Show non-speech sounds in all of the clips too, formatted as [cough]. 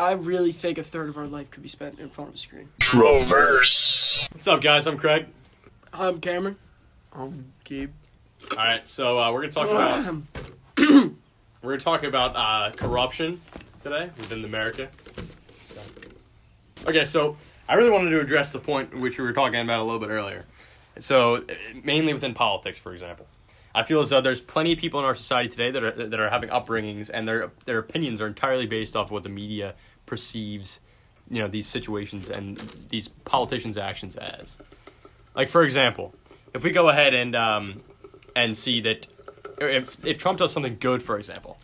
I really think a third of our life could be spent in front of a screen. Traverse. What's up, guys? I'm Craig. I'm Cameron. I'm Gabe. All right, so uh, we're gonna talk about [clears throat] we're gonna talk about uh, corruption today within America. Okay, so I really wanted to address the point which we were talking about a little bit earlier. So uh, mainly within politics, for example, I feel as though there's plenty of people in our society today that are that are having upbringings and their their opinions are entirely based off of what the media perceives, you know, these situations and these politicians' actions as. Like for example, if we go ahead and um, and see that if if Trump does something good, for example,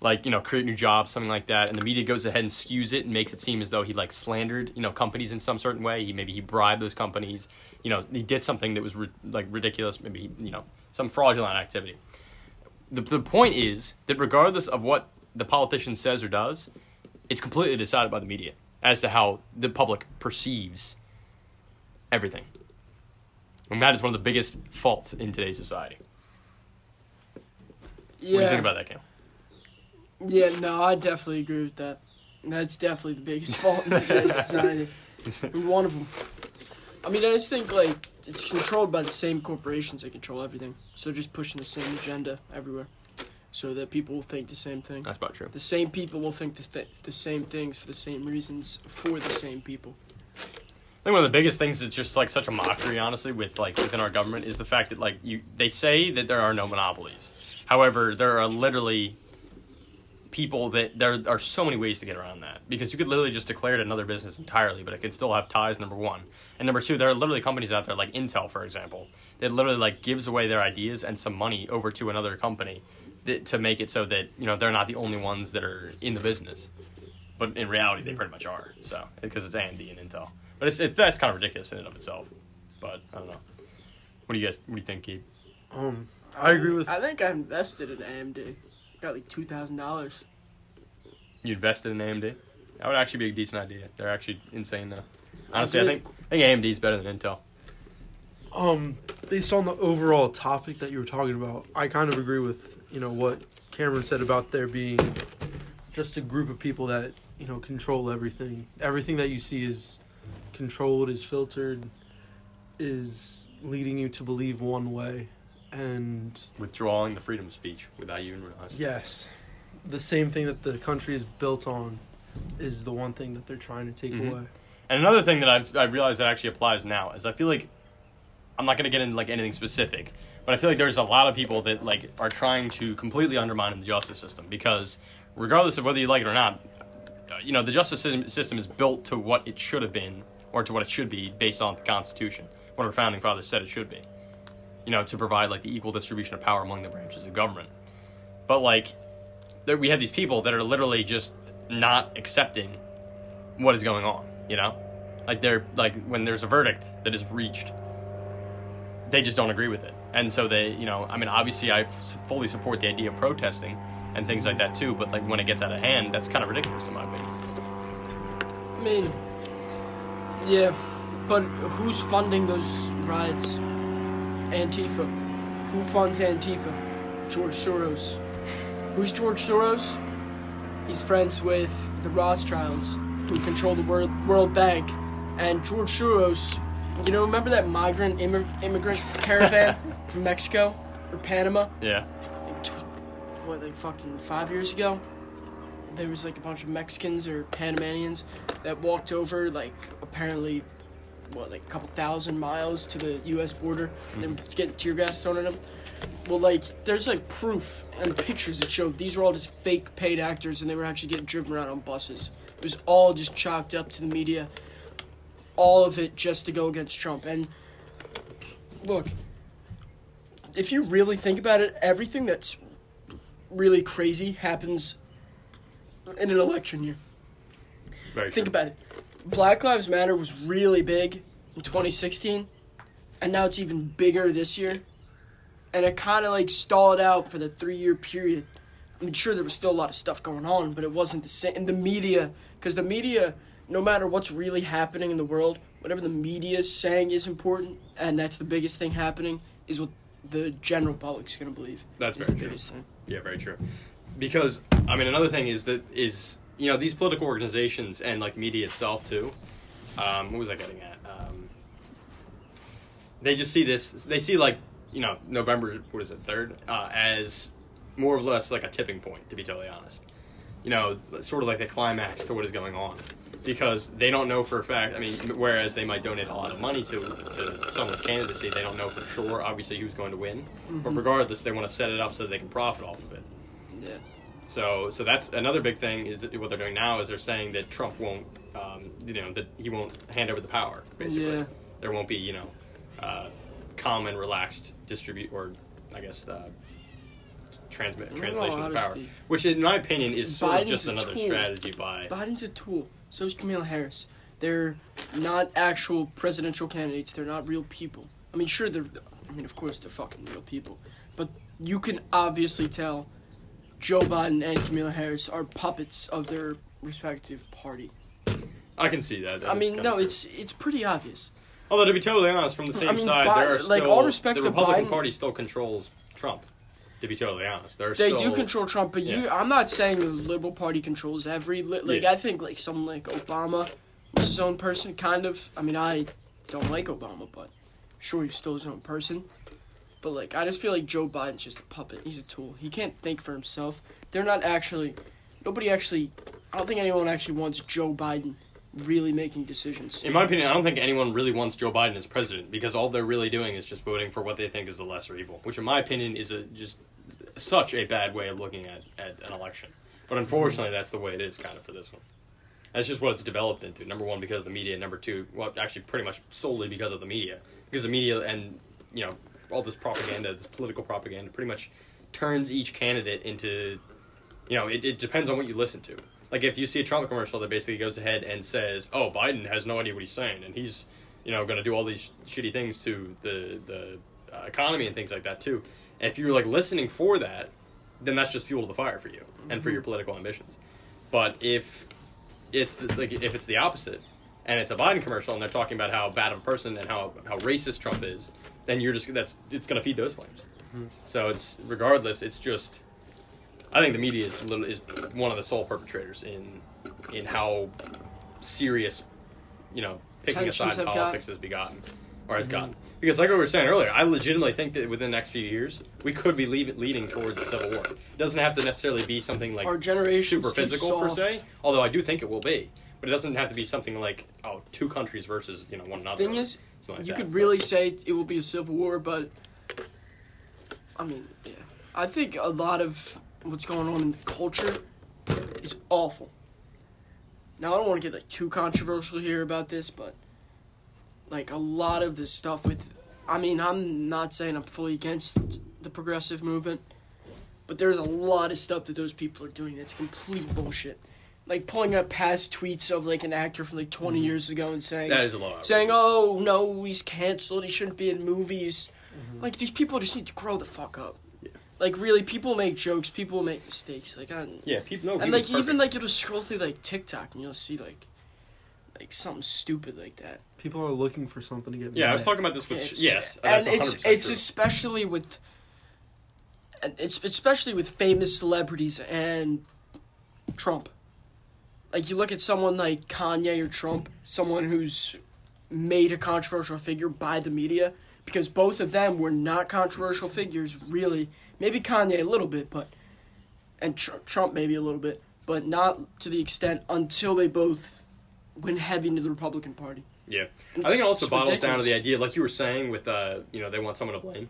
like you know create new jobs, something like that, and the media goes ahead and skews it and makes it seem as though he like slandered you know companies in some certain way. He maybe he bribed those companies. You know he did something that was ri- like ridiculous. Maybe you know some fraudulent activity. The the point is that regardless of what the politician says or does, it's completely decided by the media as to how the public perceives everything. And that is one of the biggest faults in today's society. Yeah. What do you think about that, Cam? Yeah, no, I definitely agree with that. That's definitely the biggest [laughs] fault in today's society. One of them. I mean, I just think like it's controlled by the same corporations that control everything. So just pushing the same agenda everywhere, so that people will think the same thing. That's about true. The same people will think the, th- the same things for the same reasons for the same people. I think one of the biggest things that's just like such a mockery, honestly, with like within our government is the fact that like you they say that there are no monopolies. However, there are literally people that there are so many ways to get around that because you could literally just declare it another business entirely, but it can still have ties. Number one, and number two, there are literally companies out there like Intel, for example, that literally like gives away their ideas and some money over to another company that, to make it so that you know they're not the only ones that are in the business, but in reality they pretty much are. So because it's AMD and Intel. But it's it, that's kind of ridiculous in and of itself. But I don't know. What do you guys? What do you think, Keith? Um, I agree with. I think I invested in AMD. Got like two thousand dollars. You invested in AMD? That would actually be a decent idea. They're actually insane though. Honestly, I did. think I think AMD is better than Intel. Um, based on the overall topic that you were talking about, I kind of agree with you know what Cameron said about there being just a group of people that you know control everything. Everything that you see is controlled, is filtered, is leading you to believe one way, and Withdrawing the freedom of speech without you even realizing. yes, the same thing that the country is built on is the one thing that they're trying to take Mhm. away. And another thing that I've I realized that actually applies now is I feel like I'm not going to get into like anything specific, but I feel like there's a lot of people that like are trying to completely undermine the justice system because regardless of whether you like it or not, uh, you know the justice system, is built to what it should have been or to what it should be based on the Constitution, what our founding fathers said it should be. You know, to provide like the equal distribution of power among the branches of government. But like, there we have these people that are literally just not accepting what is going on. You know, like they're like when there's a verdict that is reached, they just don't agree with it, and so they, you know, I mean, obviously I f- fully support the idea of protesting and things like that too, but like when it gets out of hand, that's kind of ridiculous in my opinion. I mean, yeah, but who's funding those riots? Antifa. Who funds Antifa? George Soros. Who's George Soros? He's friends with the Rothschilds, who control the World, World Bank. And George Soros, you know, remember that migrant immig- immigrant caravan [laughs] from Mexico or Panama? Yeah, like, tw- what, like fucking five years ago? There was like a bunch of Mexicans or Panamanians that walked over, like, apparently, what, like a couple thousand miles to the U.S. border, mm-hmm. and they were getting tear gas thrown at them. Well, like, there's like proof and pictures that show these were all just fake paid actors, and they were actually getting driven around on buses. It was all just chalked up to the media, all of it just to go against Trump. And look, if you really think about it, everything that's really crazy happens in an election year. very Think true. about it. Black Lives Matter was really big in 2016, and now it's even bigger this year. And it kind of like stalled out for the three year period. I mean, sure, there was still a lot of stuff going on, but it wasn't the same. And the media, because the media, no matter what's really happening in the world, whatever the media is saying is important, and that's the biggest thing happening, is what the general public's going to believe. That's is very the true. biggest thing. Yeah, very true. Because I mean, another thing is that is you know these political organizations and like media itself too. Um, what was I getting at? Um, they just see this. They see like you know November. What is it? Third uh, as more or less like a tipping point. To be totally honest, you know, sort of like the climax to what is going on. Because they don't know for a fact. I mean, whereas they might donate a lot of money to to someone's candidacy, they don't know for sure, obviously, who's going to win. But regardless, they want to set it up so that they can profit off of it. Yeah. So, so that's another big thing is what they're doing now is they're saying that Trump won't, um, you know, that he won't hand over the power. Basically, Yeah. there won't be, you know, uh, calm and relaxed distribute or, I guess, uh, transmit translation of power. Which, in my opinion, is sort of just another tool. strategy by. Biden's a tool. So is Kamala Harris. They're not actual presidential candidates. They're not real people. I mean, sure, they're. I mean, of course, they're fucking real people. But you can obviously tell Joe Biden and Kamala Harris are puppets of their respective party. I can see that. that I mean, no, it's it's pretty obvious. Although to be totally honest, from the same I mean, side, Bi- there are like, still all respect the Republican Biden- Party still controls Trump. To be totally honest, They still, do control Trump, but you, I'm not saying the Liberal Party controls every. Li- like Yeah. I think like someone like Obama was his own person, kind of. I mean, I don't like Obama, but sure he's still his own person. But like, I just feel like Joe Biden's just a puppet. He's a tool. He can't think for himself. They're not actually. Nobody actually. I don't think anyone actually wants Joe Biden really making decisions. In my opinion, I don't think anyone really wants Joe Biden as president because all they're really doing is just voting for what they think is the lesser evil, which, in my opinion, is a, just such a bad way of looking at, at an election. But unfortunately, that's the way it is kind of for this one. That's just what it's developed into. Number one, because of the media. Number two, well, actually, pretty much solely because of the media. Because the media and, you know, all this propaganda, this political propaganda, pretty much turns each candidate into, you know, it, it depends on what you listen to. Like if you see a Trump commercial that basically goes ahead and says, "Oh, Biden has no idea what he's saying, and he's, you know, going to do all these shitty things to the the uh, economy and things like that too." If you're like listening for that, then that's just fuel to the fire for you and for your political ambitions. But if it's the, like if it's the opposite, and it's a Biden commercial, and they're talking about how bad of a person and how how racist Trump is, then you're just that's it's going to feed those flames. So it's regardless, it's just. I think the media is little, is one of the sole perpetrators in in how serious, you know, picking Tensions side in have politics has begotten or has mm-hmm. gotten. Because like we were saying earlier, I legitimately think that within the next few years we could be lead, leading towards a civil war. It doesn't have to necessarily be something like Our super physical per se. Although I do think it will be, but it doesn't have to be something like oh two countries versus you know one another. The thing is, like you that. could really say it will be a civil war, but I mean, yeah, I think a lot of what's going on in the culture is awful. Now, I don't want to get like too controversial here about this, but like a lot of this stuff with, I mean, I'm not saying I'm fully against the progressive movement, but there's a lot of stuff that those people are doing that's complete bullshit. Like pulling up past tweets of like an actor from like 20 mm-hmm. years ago and saying that is a lot. saying, "Oh no, he's canceled. He shouldn't be in movies." Mm-hmm. Like these people just need to grow the fuck up. Yeah. Like really, people make jokes. People make mistakes. Like I, yeah, people know. and like even like you'll just scroll through like TikTok and you'll see like like something stupid like that. People are looking for something to get. yeah, I was talking about this with It's- yes, and it's it's true. especially with and it's especially with famous celebrities and Trump. Like you look at someone like Kanye or Trump, someone who's made a controversial figure by the media, because both of them were not controversial figures, really. Maybe Kanye a little bit, but and Tr- Trump maybe a little bit, but not to the extent until they both went heavy into the Republican Party. Yeah, I think it also bottles down to the idea, like you were saying, with uh, you know, they want someone to blame.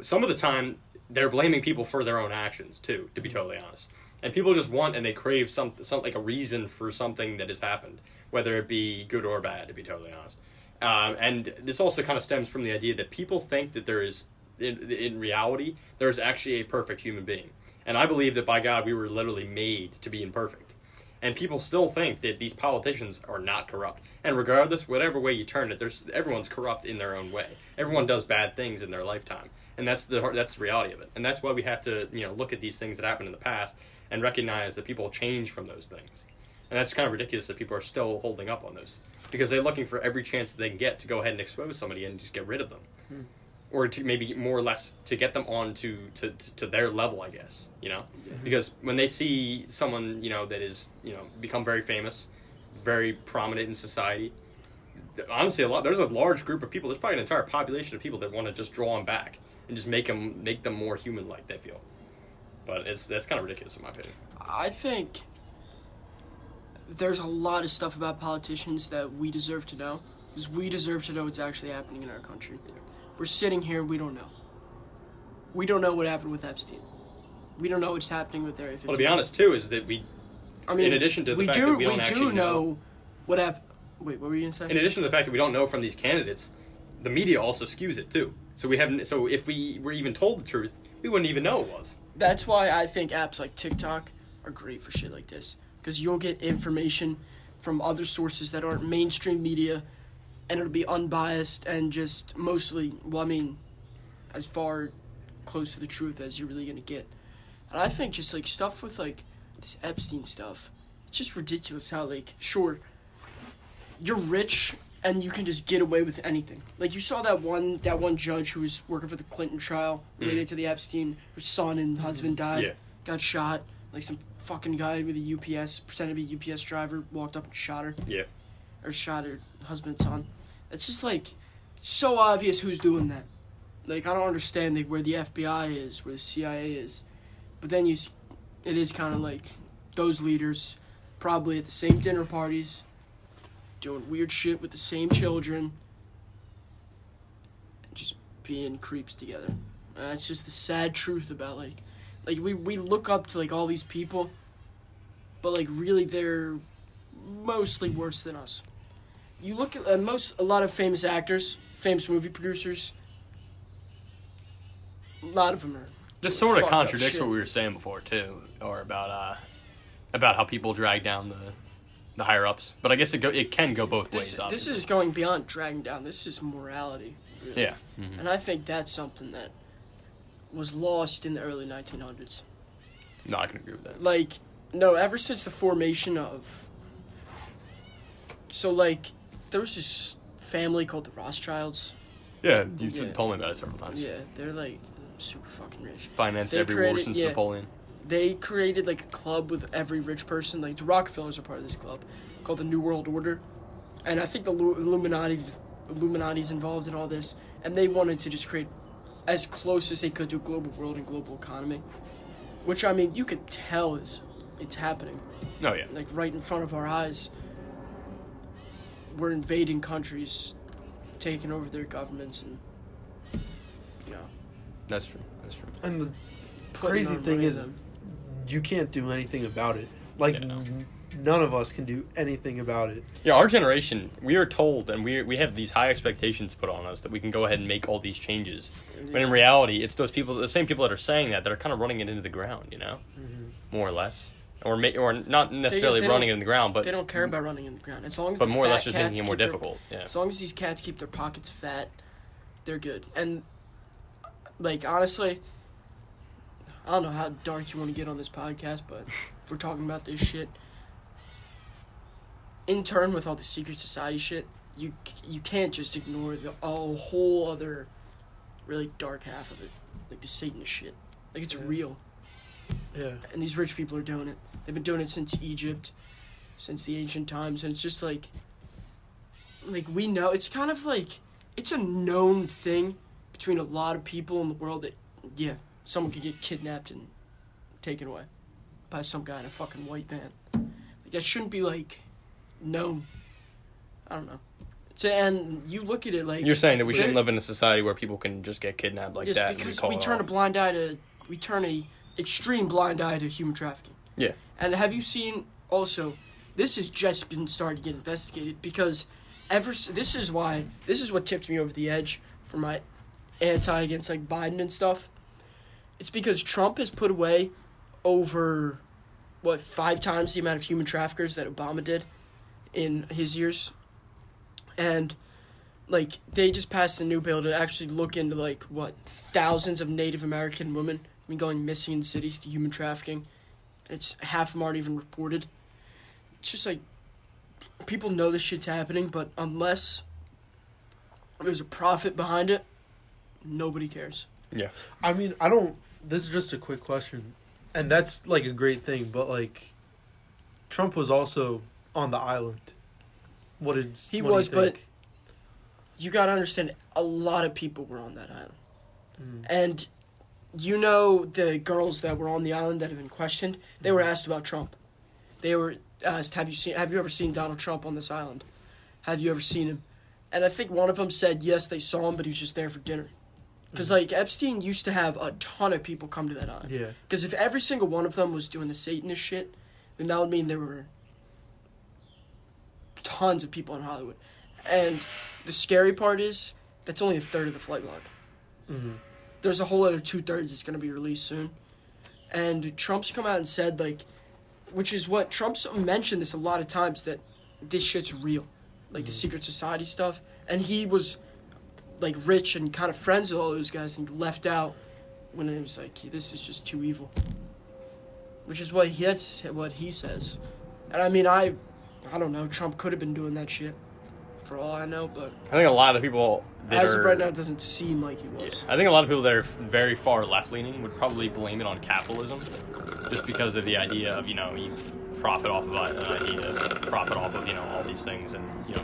Some of the time, they're blaming people for their own actions too. To be totally honest, and people just want and they crave some, some like a reason for something that has happened, whether it be good or bad. To be totally honest, um, and this also kind of stems from the idea that people think that there is, in, in reality, there is actually a perfect human being, and I believe that by God, we were literally made to be imperfect. And people still think that these politicians are not corrupt. And regardless, whatever way you turn it, there's everyone's corrupt in their own way. Everyone does bad things in their lifetime, and that's the that's the reality of it. And that's why we have to you know look at these things that happened in the past and recognize that people change from those things. And that's kind of ridiculous that people are still holding up on those because they're looking for every chance they can get to go ahead and expose somebody and just get rid of them. Hmm. Or to maybe more or less to get them on to, to, to their level, I guess, you know? Because when they see someone, you know, that is, you know, become very famous, very prominent in society, honestly, a lot, there's a large group of people, there's probably an entire population of people that want to just draw them back and just make them, make them more human-like, they feel. But it's, that's kind of ridiculous in my opinion. I think there's a lot of stuff about politicians that we deserve to know because we deserve to know what's actually happening in our country. We're sitting here, we don't know. We don't know what happened with Epstein. We don't know what's happening with Area 51. Well, to be honest, too, is that we, I mean, in addition to the we fact do, that we don't do actually know- what happened. Wait, what were you gonna say? in addition to the fact that we don't know from these candidates, the media also skews it too. So we haven't. So if we were even told the truth, we wouldn't even know it was. That's why I think apps like TikTok are great for shit like this because you'll get information from other sources that aren't mainstream media, and it'll be unbiased and just mostly. Well, I mean, as far close to the truth as you're really gonna get. And I think just like stuff with like this Epstein stuff, it's just ridiculous how like sure you're rich and you can just get away with anything. Like you saw that one that one judge who was working for the Clinton trial mm-hmm. related to the Epstein, her son and mm-hmm. husband died, Yeah. got shot. Like some fucking guy with a UPS, pretended to be a UPS driver, walked up and shot her Yeah. or shot her husband and son. It's just like so obvious who's doing that. Like I don't understand like, where the FBI is, where the CIA is, but then you, it is kind of like those leaders, probably at the same dinner parties, doing weird shit with the same children, just being creeps together. And that's just the sad truth about like, like we we look up to like all these people, but like really they're mostly worse than us. You look at uh, most a lot of famous actors, famous movie producers. A lot of them are. This sort of contradicts what we were saying before too, or about uh, about how people drag down the the higher ups. But I guess it go it can go both This, ways. this is going beyond dragging down. This is morality. Really. yeah. Mhm. And I think that's something that was lost in the early 1900s. No, I can agree with that. Like, no, ever since the formation of. So, like, there was this family called the Rothschilds. Yeah, you Yeah. told me about it several times. Yeah, they're like super fucking rich. Financed They every war since yeah. Napoleon. They created like a club with every rich person. Like the Rockefellers are part of this club called the New World Order, and I think the Illuminati, Illuminati's involved in all this, and they wanted to just create as close as they could to a global world and global economy, which I mean you could tell is it's happening Oh yeah. like right in front of our eyes. We're invading countries, taking over their governments, and you know, That's true. That's true. And the putting crazy thing is, them. you can't do anything about it. Like Yeah, no. n- none of us can do anything about it. Yeah, our generation, we are told, and we we have these high expectations put on us that we can go ahead and make all these changes. But in reality, it's those people, the same people that are saying that, that are kind of running it into the ground. You know, mm-hmm. more or less, or ma- or not necessarily they running it in the ground, but they don't care about running in the ground as long as but the more or fat less just cats making it more keep their- difficult. Yeah. As long as these cats keep their pockets fat, they're good. And like honestly, I don't know how dark you want to get on this podcast, but if we're talking about this shit, in turn with all the secret society shit, you you can't just ignore the a whole other really dark half of it, like the Satanist shit. Like it's Yeah. real, Yeah. and these rich people are doing it. They've been doing it since Egypt, since the ancient times, and it's just like, like we know it's kind of like it's a known thing between a lot of people in the world that yeah, someone could get kidnapped and taken away by some guy in a fucking white van. Like that shouldn't be like known. I don't know. It's, and you look at it like You're saying that we shouldn't live in a society where people can just get kidnapped like just that. because we it turn a blind eye to we turn a extreme blind eye to human trafficking. Yeah. And have you seen also? This has just been starting to get investigated because ever this is why this is what tipped me over the edge for my anti against like Biden and stuff. It's because Trump has put away over what five times the amount of human traffickers that Obama did in his years, and like they just passed a new bill to actually look into like what thousands of Native American women been going missing in cities to human trafficking. It's half of them aren't even reported. It's just like people know this shit's happening, but unless there's a profit behind it, Nobody cares. Yeah. I mean, I don't. This is just a quick question, and that's like a great thing. But like, Trump was also on the island. What did He what was, but- You gotta understand, a lot of people were on that island. Mm. And you know the girls that were on the island that have been questioned, they were asked about Trump. They were asked, "Have you seen? Have you ever seen Donald Trump on this island? Have you ever seen him?" And I think one of them said yes, they saw him, but he was just there for dinner. Because like Epstein used to have a ton of people come to that island. yeah, Because if every single one of them was doing the Satanist shit, then that would mean there were tons of people in Hollywood. And the scary part is that's only a third of the flight log. hmm There's a whole other two thirds that's going to be released soon. And Trump's come out and said, like, which is what Trump's mentioned this a lot of times that this shit's real. Like the mm-hmm. secret society stuff. And he was, like, rich and kind of friends with all those guys and left out when it was like, this is just too evil. Which is what he, that's what he says. And I mean, I, I don't know. Trump could have been doing that shit, for all I know. But I think a lot of people that as are, of right now, it doesn't seem like he Yeah, was. I think a lot of people that are very far left leaning would probably blame it on capitalism, just because of the idea of you know you profit off of uh, an idea, profit off of you know all these things, and you know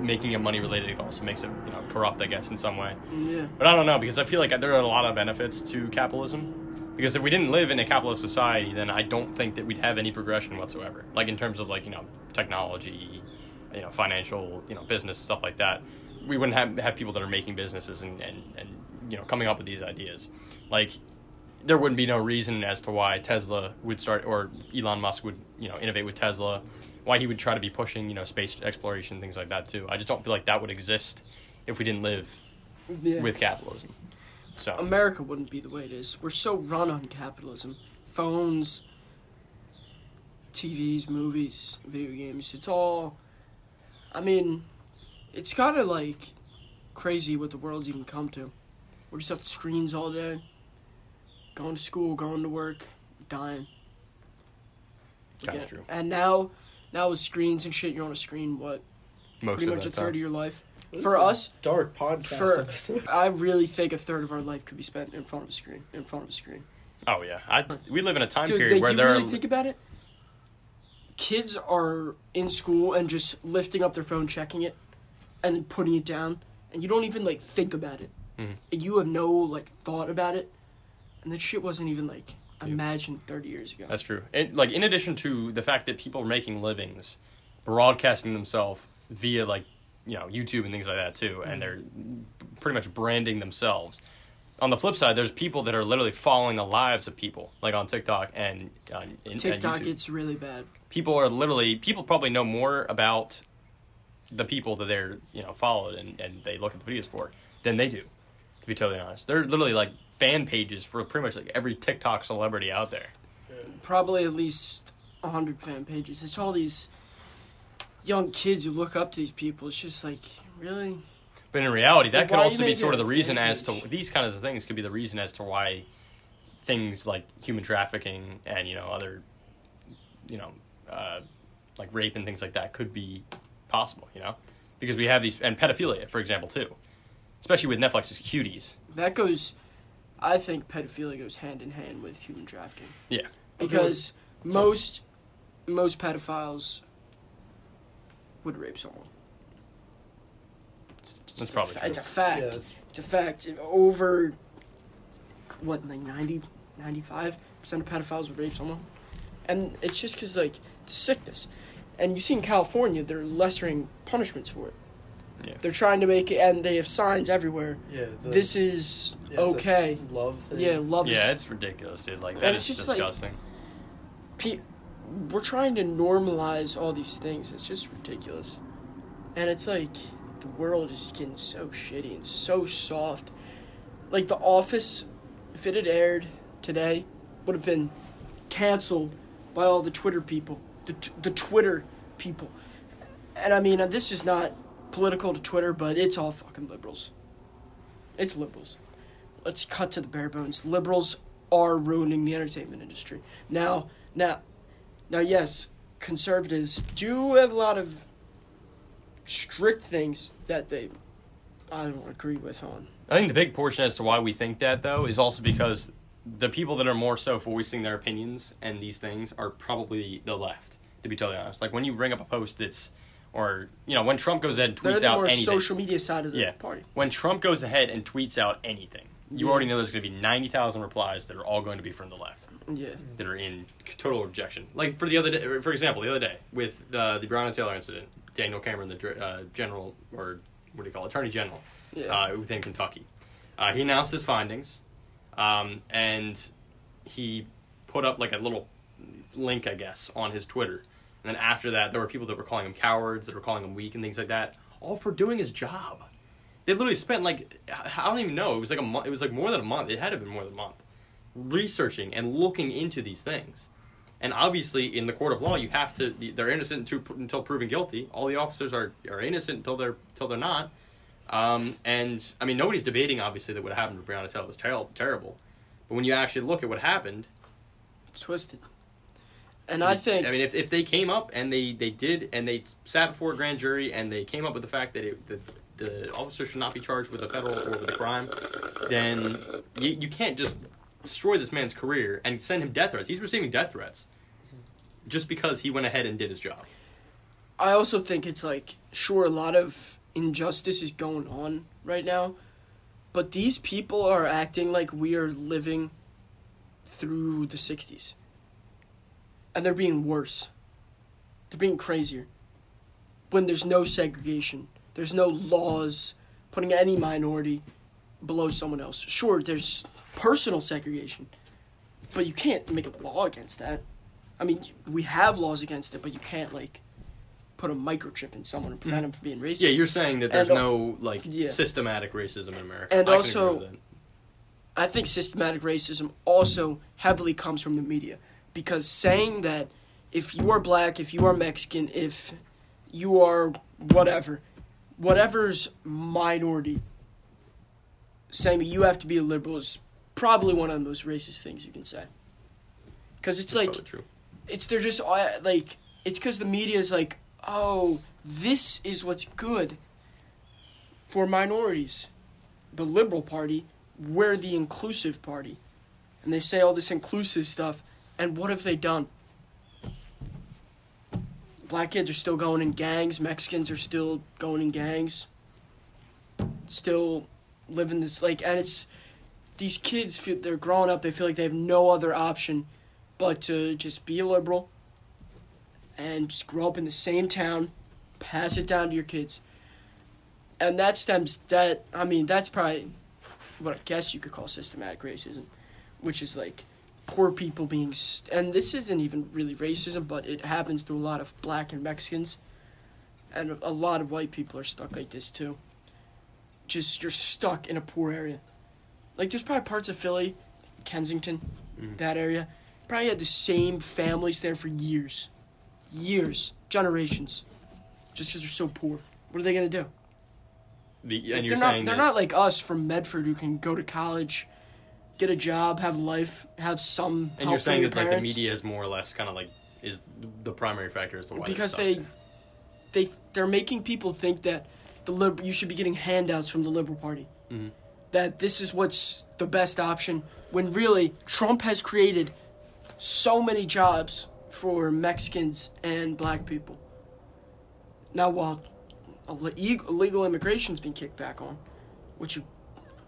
making it money related also makes it you know corrupt, I guess, in some way. Yeah. But I don't know because I feel like there are a lot of benefits to capitalism. Because if we didn't live in a capitalist society, then I don't think that we'd have any progression whatsoever. Like in terms of like you know technology, you know financial, you know business stuff like that. We wouldn't have have people that are making businesses and and, and you know coming up with these ideas. Like there wouldn't be no reason as to why Tesla would start or Elon Musk would you know innovate with Tesla. Why he would try to be pushing you know space exploration things like that too. I just don't feel like that would exist if we didn't live yeah. with capitalism. So America wouldn't be the way it is. We're so run on capitalism. Phones, TVs, movies, video games. It's all. I mean, it's kind of like crazy what the world's even come to. We're just at screens all day, going to school, going to work, dying. Kinda true. And now, now with screens and shit, you're on a screen. What most pretty of much a that time. third of your life. This For us, dark podcast for episode. [laughs] I really think a third of our life could be spent in front of a screen. In front of a screen. Oh yeah, I, we live in a time Dude, period like, where you there really are think about it. Kids are in school and just lifting up their phone, checking it, and putting it down, and you don't even like think about it. And You have no like thought about it, and that shit wasn't even like Yeah. imagined thirty years ago. That's true. And like in addition to the fact that people are making livings, broadcasting themselves via like you know YouTube and things like that too, and mm-hmm. they're pretty much branding themselves. On the flip side, there's people that are literally following the lives of people, like on TikTok and uh, on and TikTok, YouTube. it's really bad. People are literally people probably know more about the people that they're you know followed and, and they look at the videos for than they do. To be totally honest, they're literally like fan pages for pretty much like every TikTok celebrity out there. Probably at least hundred fan pages. It's all these young kids who look up to these people. It's just like really. But in reality, that Well, could also be sort of the reason fan as to these kinds of things could be the reason as to why things like human trafficking and you know other you know uh, like rape and things like that could be possible. You know, because we have these and pedophilia, for example, too, especially with Netflix's cuties. That goes. I think pedophilia goes hand in hand with human trafficking. Yeah. Because most most pedophiles would rape someone. It's just That's probably fa- true. It's a fact. Yeah, it's- It's a fact. Over what like 90 95 percent of pedophiles would rape someone, and it's just because like it's sickness. And you see in California, they're lessering punishments for it. Yeah. They're trying to make it, and they have signs everywhere. yeah, the, this is yeah, okay. love thing. Yeah, love is Yeah, it's ridiculous, dude. Like And that it's is just like- disgusting. pe- we're trying to normalize all these things. It's just ridiculous. And it's like the world is getting so shitty and so soft. Like The Office, if it had aired today, would have been canceled by all the Twitter people, the the Twitter people. And I mean, uh, this is not political to Twitter, but it's all fucking liberals. It's liberals. Let's cut to the bare bones. Liberals are ruining the entertainment industry. Now, now, now, yes, conservatives do have a lot of strict things that they I don't agree with on. I think the big portion as to why we think that though is also because the people that are more so voicing their opinions and these things are probably the left. To be totally honest, like when you bring up a post that's, or you know, when Trump goes ahead and They're tweets the out more anything, social media side of the yeah, party. when Trump goes ahead and tweets out anything, you Yeah. already know there's going to be ninety thousand replies that are all going to be from the left Yeah. that are in total rejection. Like for the other day, for example, the other day with uh, the Breonna Taylor incident, Daniel Cameron, the uh, general or what do you call it, attorney general Yeah. uh, within Kentucky, uh, he announced his findings, um, and he put up like a little link, I guess, on his Twitter. And then after that, there were people that were calling him cowards, that were calling him weak, and things like that, all for doing his job. They literally spent like I don't even know. It was like a month. It was like more than a month. It had to have been more than a month researching and looking into these things. And obviously, in the court of law, you have to. They're innocent until, until proven guilty. All the officers are, are innocent until they're until they're not. Um, and I mean, nobody's debating obviously that what happened to Breonna Taylor was terrible. Terrible. But when you actually look at what happened, It's twisted. And I think I mean, if, if they came up and they, they did and they sat before a grand jury and they came up with the fact that, it, that the officer should not be charged with a federal or with a crime, then you, you can't just destroy this man's career and send him death threats. He's receiving death threats just because he went ahead and did his job. I also think it's like sure a lot of injustice is going on right now, but these people are acting like we are living through the 60s. And they're being worse. They're being crazier. When there's no segregation, there's no laws putting any minority below someone else. Sure, there's personal segregation, but you can't make a law against that. I mean, we have laws against it, but you can't like put a microchip in someone and prevent them from being racist. Yeah, you're saying that there's And, no like yeah. systematic racism in America. And I also- agree with that. I think systematic racism also heavily comes from the media because saying that if you are black, if you are Mexican, if you are whatever, whatever's minority, saying that you have to be a liberal is probably one of the most racist things you can say. Because it's like true. it's they're just uh, like it's because the media is like oh this is what's good for minorities. The liberal party we're the inclusive party. And they say all this inclusive stuff and what have they done? Black kids are still going in gangs mexicans are still going in gangs still living this like and it's these kids feel they're growing up they feel like they have no other option but to just be liberal and just grow up in the same town, pass it down to your kids. And that stems that I mean that's probably what I guess you could call systematic racism, which is like poor people being st- and this isn't even really racism, but it happens to a lot of black and Mexicans, and a lot of white people are stuck like this too. Just you're stuck in a poor area, like there's probably parts of Philly, Kensington, mm-hmm. that area, probably had the same families there for years, years, generations, just because they're so poor. What are they gonna do? The, and they're you're not. saying They're that, not like us from Medford who can go to college, get a job, have life, have some and help you're from saying that like the media is more or less kind of like is the primary factor as to why because they're they, they, they're making people think that the lib- you should be getting handouts from the Liberal Party. Mhm. That this is what's the best option. When really Trump has created so many jobs for Mexicans and Black people. Now, while ille- illegal immigration's been kicked back on, which you,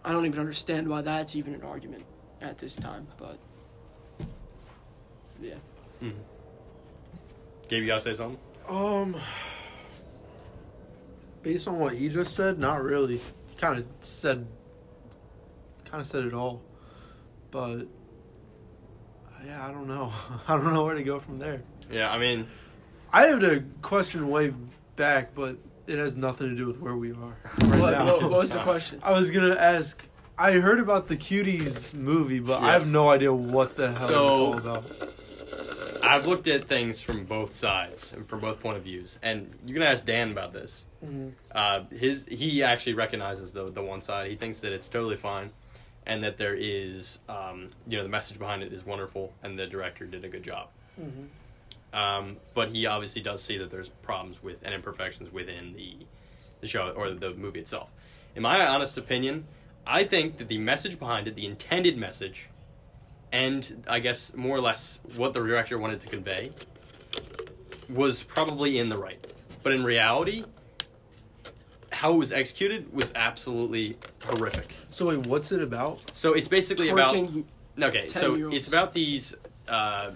I don't even understand why that's even an argument at this time, but yeah. Gabe, you gotta say something. Um, based on what he just said, not really. Kind of said, kind of said it all, but yeah, I don't know. [laughs] I don't know where to go from there. Yeah, I mean, I have a question way back, but it has nothing to do with where we are right What, now. what, what was the [laughs] question? I was gonna ask. I heard about the Cuties movie, but I have no idea what the hell So- it's all about. I've looked at things from both sides and from both point of views, and you can ask Dan about this. Mhm. Uh, his he actually recognizes the the one side. He thinks that it's totally fine, and that there is, um, you know, the message behind it is wonderful, and the director did a good job. Um, but he obviously does see that there's problems with and imperfections within the the show or the movie itself. in my honest opinion, I think that the message behind it, the intended message, and I guess more or less what the director wanted to convey, was probably in the right. But in reality, how it was executed was absolutely horrific. So wait, what's it about? So it's basically about Okay, so it's about these uh,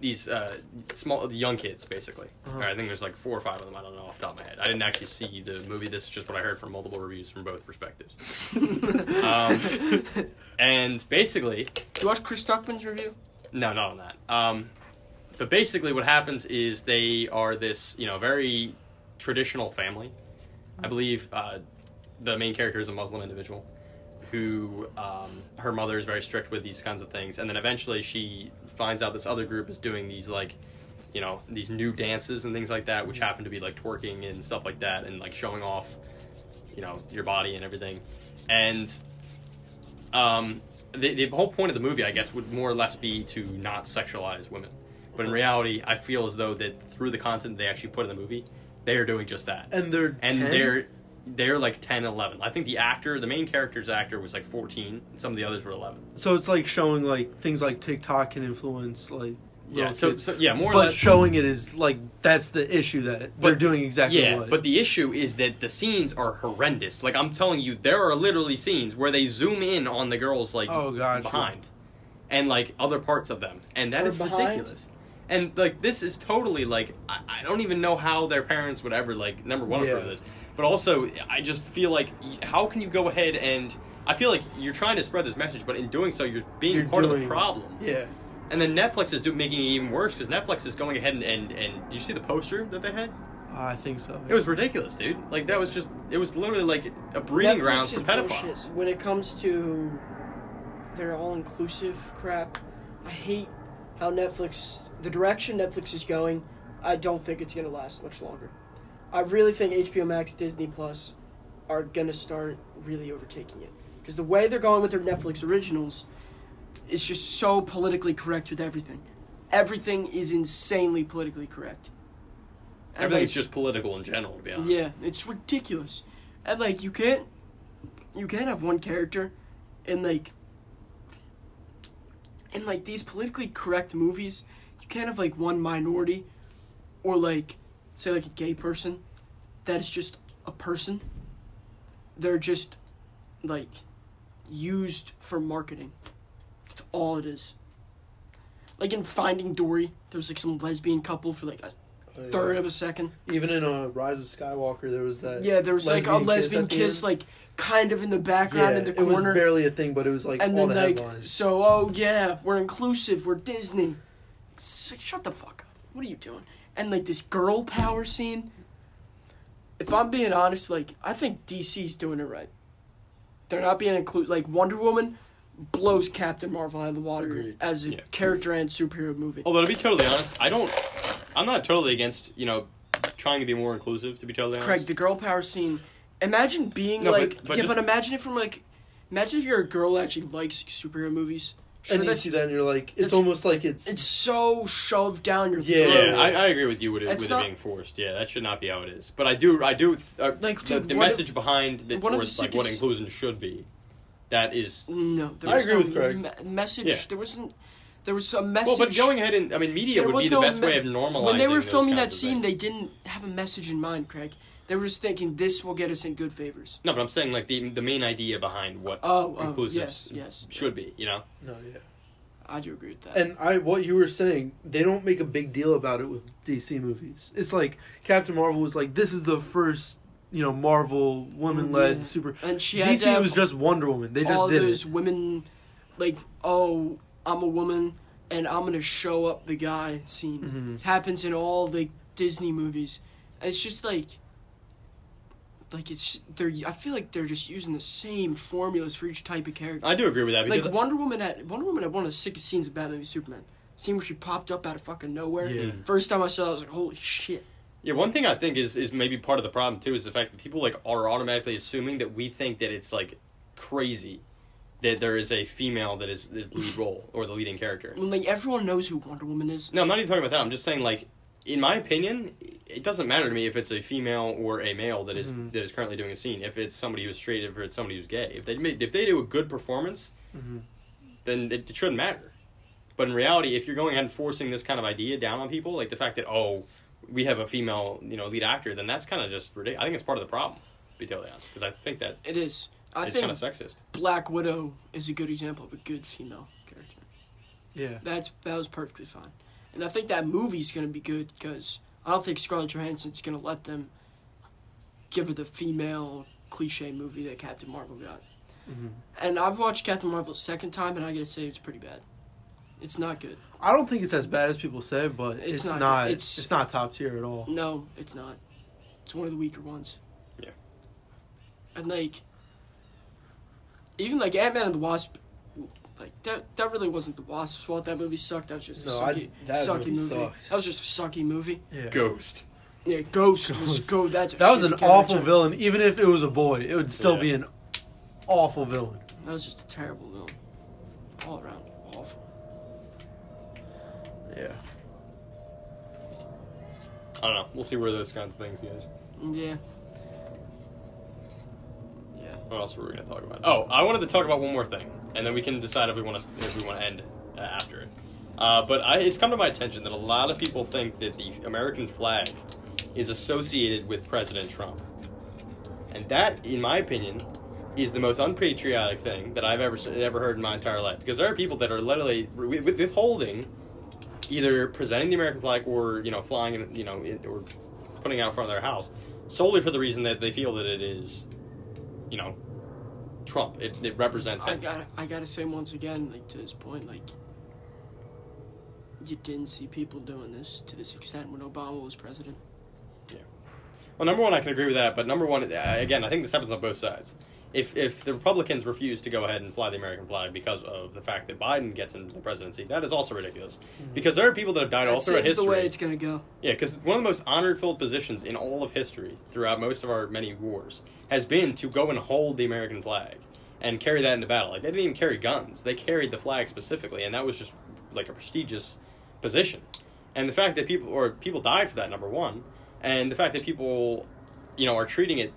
these uh, small young kids, basically. Uh-huh. I think there's like four or five of them. I don't know off the top of my head. I didn't actually see the movie. This is just what I heard from multiple reviews from both perspectives. [laughs] um, and basically, Did you watch Chris Stuckman's review? no, not on that. Um, but basically, what happens is they are this, you know, very traditional family. I believe uh, the main character is a Muslim individual who um, her mother is very strict with these kinds of things, and then eventually she finds out this other group is doing these like, you know, these new dances and things like that, which happen to be like twerking and stuff like that, and like showing off, you know, your body and everything, and um, the, the whole point of the movie, I guess, would more or less be to not sexualize women. But in reality, I feel as though that through the content they actually put in the movie, they are doing just that. And they're And 10? they're they're like 10, 11. I think the actor, the main character's actor, was like 14, and some of the others were 11. so it's like showing like things like TikTok can influence like Yeah, so, so yeah, more or but less. showing it is like that's the issue that they're doing exactly yeah, what. but the issue is that the scenes are horrendous. Like I'm telling you, there are literally scenes where they zoom in on the girls like Oh, gotcha. behind, and like other parts of them, and that Or is behind? ridiculous. And like this is totally like I, I don't even know how their parents would ever like number one Yeah. approve of this, but also I just feel like how can you go ahead and I feel like you're trying to spread this message, but in doing so you're being You're part of the problem. yeah, And then Netflix is do, making it even worse because Netflix is going ahead and, and and do you see the poster that they had? I think so. It was ridiculous, dude. Like that was just it was literally like a breeding Netflix ground for pedophiles. bullshit. When it comes to their all-inclusive crap, I hate how Netflix, the direction Netflix is going. I don't think it's gonna last much longer. I really think HBO Max, Disney Plus, are gonna start really overtaking it because the way they're going with their Netflix originals is just so politically correct with everything. Everything is insanely politically correct. And, Everything's like, just political in general, to be honest. yeah, it's ridiculous. And like you can't you can't have one character in like in like these politically correct movies, you can't like one minority or like say like a gay person that is just a person. They're just like used for marketing. That's all it is. Like in Finding Dory, there was like some lesbian couple for like a third of a second. Even in uh, Rise of Skywalker, there was that. Yeah, there was like a lesbian the kiss, like kind of in the background yeah, in the corner it was barely a thing, but it was like and then the like, headlines. so oh yeah, we're inclusive, we're Disney. Shut the fuck up. What are you doing? And like this girl power scene. If I'm being honest, like I think DC's doing it right. They're not being included. Like Wonder Woman blows Captain Marvel out of the water Agreed. as a Yeah. character and superhero movie. Although to be totally honest, I don't. I'm not totally against you know trying to be more inclusive. To be totally honest, Craig, the girl power scene. Imagine being No, but- like, but yeah, just- but imagine it from like, imagine if you're a girl that actually likes superhero movies. Sure, and you that's see that, and you're like, it's that's- almost like it's. it's so shoved down your Yeah. throat. Yeah, I, I agree with you with, it, It's with not- it being forced. Yeah, that should not be how it is. But I do, I do. Uh, Like, the, dude, the one of- message behind it, one or of the like what sickest- inclusion should be, that is. No, there I was agree no with Craig. me- message. Yeah. There wasn't. There was a message. Well, but going ahead and I mean, media there would was be the no best me- way of normalizing. When they were those filming that kinds of scene, things. they didn't have a message in mind, Craig. They were just thinking this will get us in good favors. No, but I'm saying like the the main idea behind what Oh, oh yes, yes. should be. You know. no, yeah. I do agree with that. And I, what you were saying, they don't make a big deal about it with DC movies. It's like Captain Marvel was like, this is the first, you know, Marvel woman-led Yeah. super. And she had DC to have was just Wonder Woman. They just did it. all those it. women, like, oh, I'm a woman and I'm gonna show up the guy scene. Mhm. Happens in all the Disney movies. It's just like, like it's they're. I feel like they're just using the same formulas for each type of character. I do agree with that because like Wonder Woman had Wonder Woman had one of the sickest scenes of Batman v Superman. Scene where she popped up out of fucking nowhere. Yeah. Mm. First time I saw it, I was like, holy shit. Yeah, one thing I think is is maybe part of the problem too is the fact that people like are automatically assuming that we think that it's like crazy that there is a female that is the lead role or the leading character. Like everyone knows who Wonder Woman is. No, I'm not even talking about that. I'm just saying like in my opinion, it doesn't matter to me if it's a female or a male that is- Mhm. that is currently doing a scene. If it's somebody who's straight, if it's somebody who's gay, if they if they do a good performance, Mhm. then it, it shouldn't matter. But in reality, if you're going ahead and forcing this kind of idea down on people, like the fact that oh, we have a female, you know, lead actor, then that's kind of just ridiculous. I think it's part of the problem. To be totally honest, because I think that It is. I it's think kind of sexist. Black Widow is a good example of a good female character. Yeah. That's that was perfectly fine, and I think that movie's gonna be good because I don't think Scarlett Johansson's gonna let them give her the female cliche movie that Captain Marvel got. Mhm. And I've watched Captain Marvel a second time, and I gotta say it's pretty bad. It's not good. I don't think it's as bad as people say, but It's it's, not not. it's, It's- not top tier at all. No, it's not. It's one of the weaker ones. Yeah. And like, even like Ant Man and the Wasp, like that that really wasn't the Wasp's fault. That movie sucked. That was just a No, I- sucky, that sucky movie movie. sucked. That was just a sucky movie. Yeah. Ghost. Yeah, Ghost, was Ghost. go. That's a That was an shitty awful character. villain. Even if it was a boy, it would still Yeah. be an awful villain. That was just a terrible villain. All around awful. Yeah. I don't know. We'll see where those kinds of things goes. Yeah. What else were we going to talk about? Oh, I wanted to talk about one more thing, and then we can decide if we want to if we want to end uh, after it. Uh, but I, it's come to my attention that a lot of people think that the American flag is associated with President Trump, and that, in my opinion, is the most unpatriotic thing that I've ever ever heard in my entire life. Because there are people that are literally withholding either presenting the American flag or you know flying it, you know or putting it out front of their house solely for the reason that they feel that it is you know, Trump. It, it represents I him. got I gotta say once again, like to this point, like you didn't see people doing this to this extent when Obama was president. Yeah. Well, number one, I can agree with that. But number one, uh, again, I think this happens on both sides. If if the Republicans refuse to go ahead and fly the American flag because of the fact that Biden gets into the presidency, that is also ridiculous. Mm-hmm. Because there are people that have died all That throughout seems the way it's gonna go. Yeah, because one of the most honor-filled positions in all of history throughout most of our many wars has been to go and hold the American flag and carry that into battle. Like they didn't even carry guns; they carried the flag specifically, and that was just like a prestigious position. And the fact that people or people died for that, number one, and the fact that people, you know, are treating it,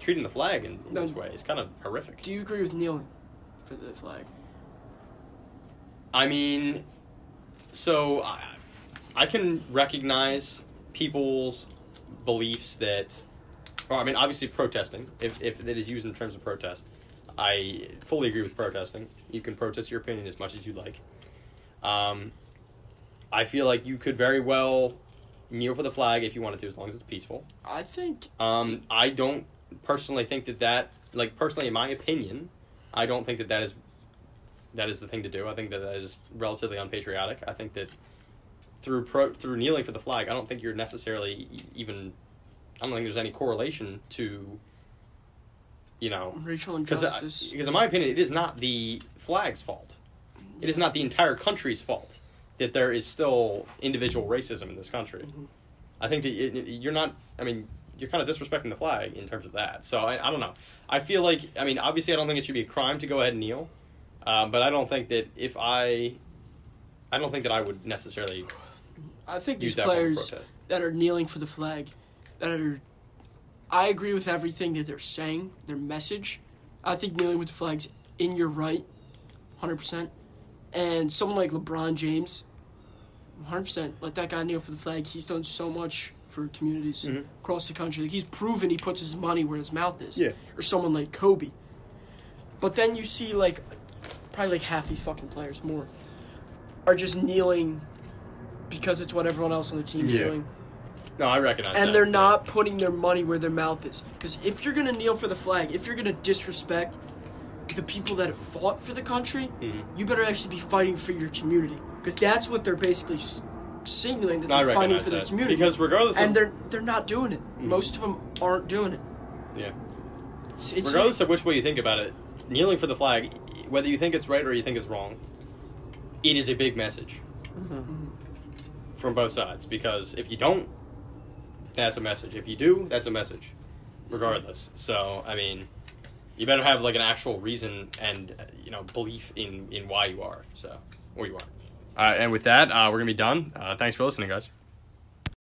treating the flag in, in this way is kind of horrific. Do you agree with kneeling for the flag? I mean, so I, I can recognize people's beliefs that, or I mean, obviously protesting, if, if it is used in terms of protest, I fully agree with protesting. You can protest your opinion as much as you like. Um, I feel like you could very well kneel for the flag if you wanted to, as long as it's peaceful. I think Um, I don't personally think that that, like personally, in my opinion, I don't think that that is that is the thing to do. I think that that is relatively unpatriotic. I think that through pro, through kneeling for the flag, I don't think you're necessarily even. I don't think there's any correlation to. You know, racial because injustice. because in my opinion, it is not the flag's fault. It is not the entire country's fault that there is still individual racism in this country. Mhm. I think that it- you're not. I mean, you're kind of disrespecting the flag in terms of that. So I, I don't know. I feel like I mean, obviously, I don't think it should be a crime to go ahead and kneel, um, but I don't think that if I, I don't think that I would necessarily I think these that players that are kneeling for the flag, that are, I agree with everything that they're saying, their message. I think kneeling with the flag's in your right, hundred percent. And someone like LeBron James, hundred percent, let that guy kneel for the flag. He's done so much for communities Mhm. across the country. Like he's proven he puts his money where his mouth is. Yeah. Or someone like Kobe. But then you see like, probably like half these fucking players more, are just kneeling because it's what everyone else on the team's Yeah. doing. No, I recognize. That. And that, they're yeah. not putting their money where their mouth is. Because if you're gonna kneel for the flag, if you're gonna disrespect the people that have fought for the country, Mhm. you better actually be fighting for your community. Because that's what they're basically signaling that I they're fighting recognize for that. community. Because regardless of- and they're they're not doing it. Most of them aren't doing it. Yeah. It's, it's regardless of which way you think about it, kneeling for the flag, whether you think it's right or you think it's wrong, it is a big message from both sides. Because if you don't, that's a message. If you do, that's a message, regardless. So I mean, you better have like an actual reason and uh, you know belief in in why you are. So or you are. Right, and with that, uh, we're gonna be done. Uh, thanks for listening, guys.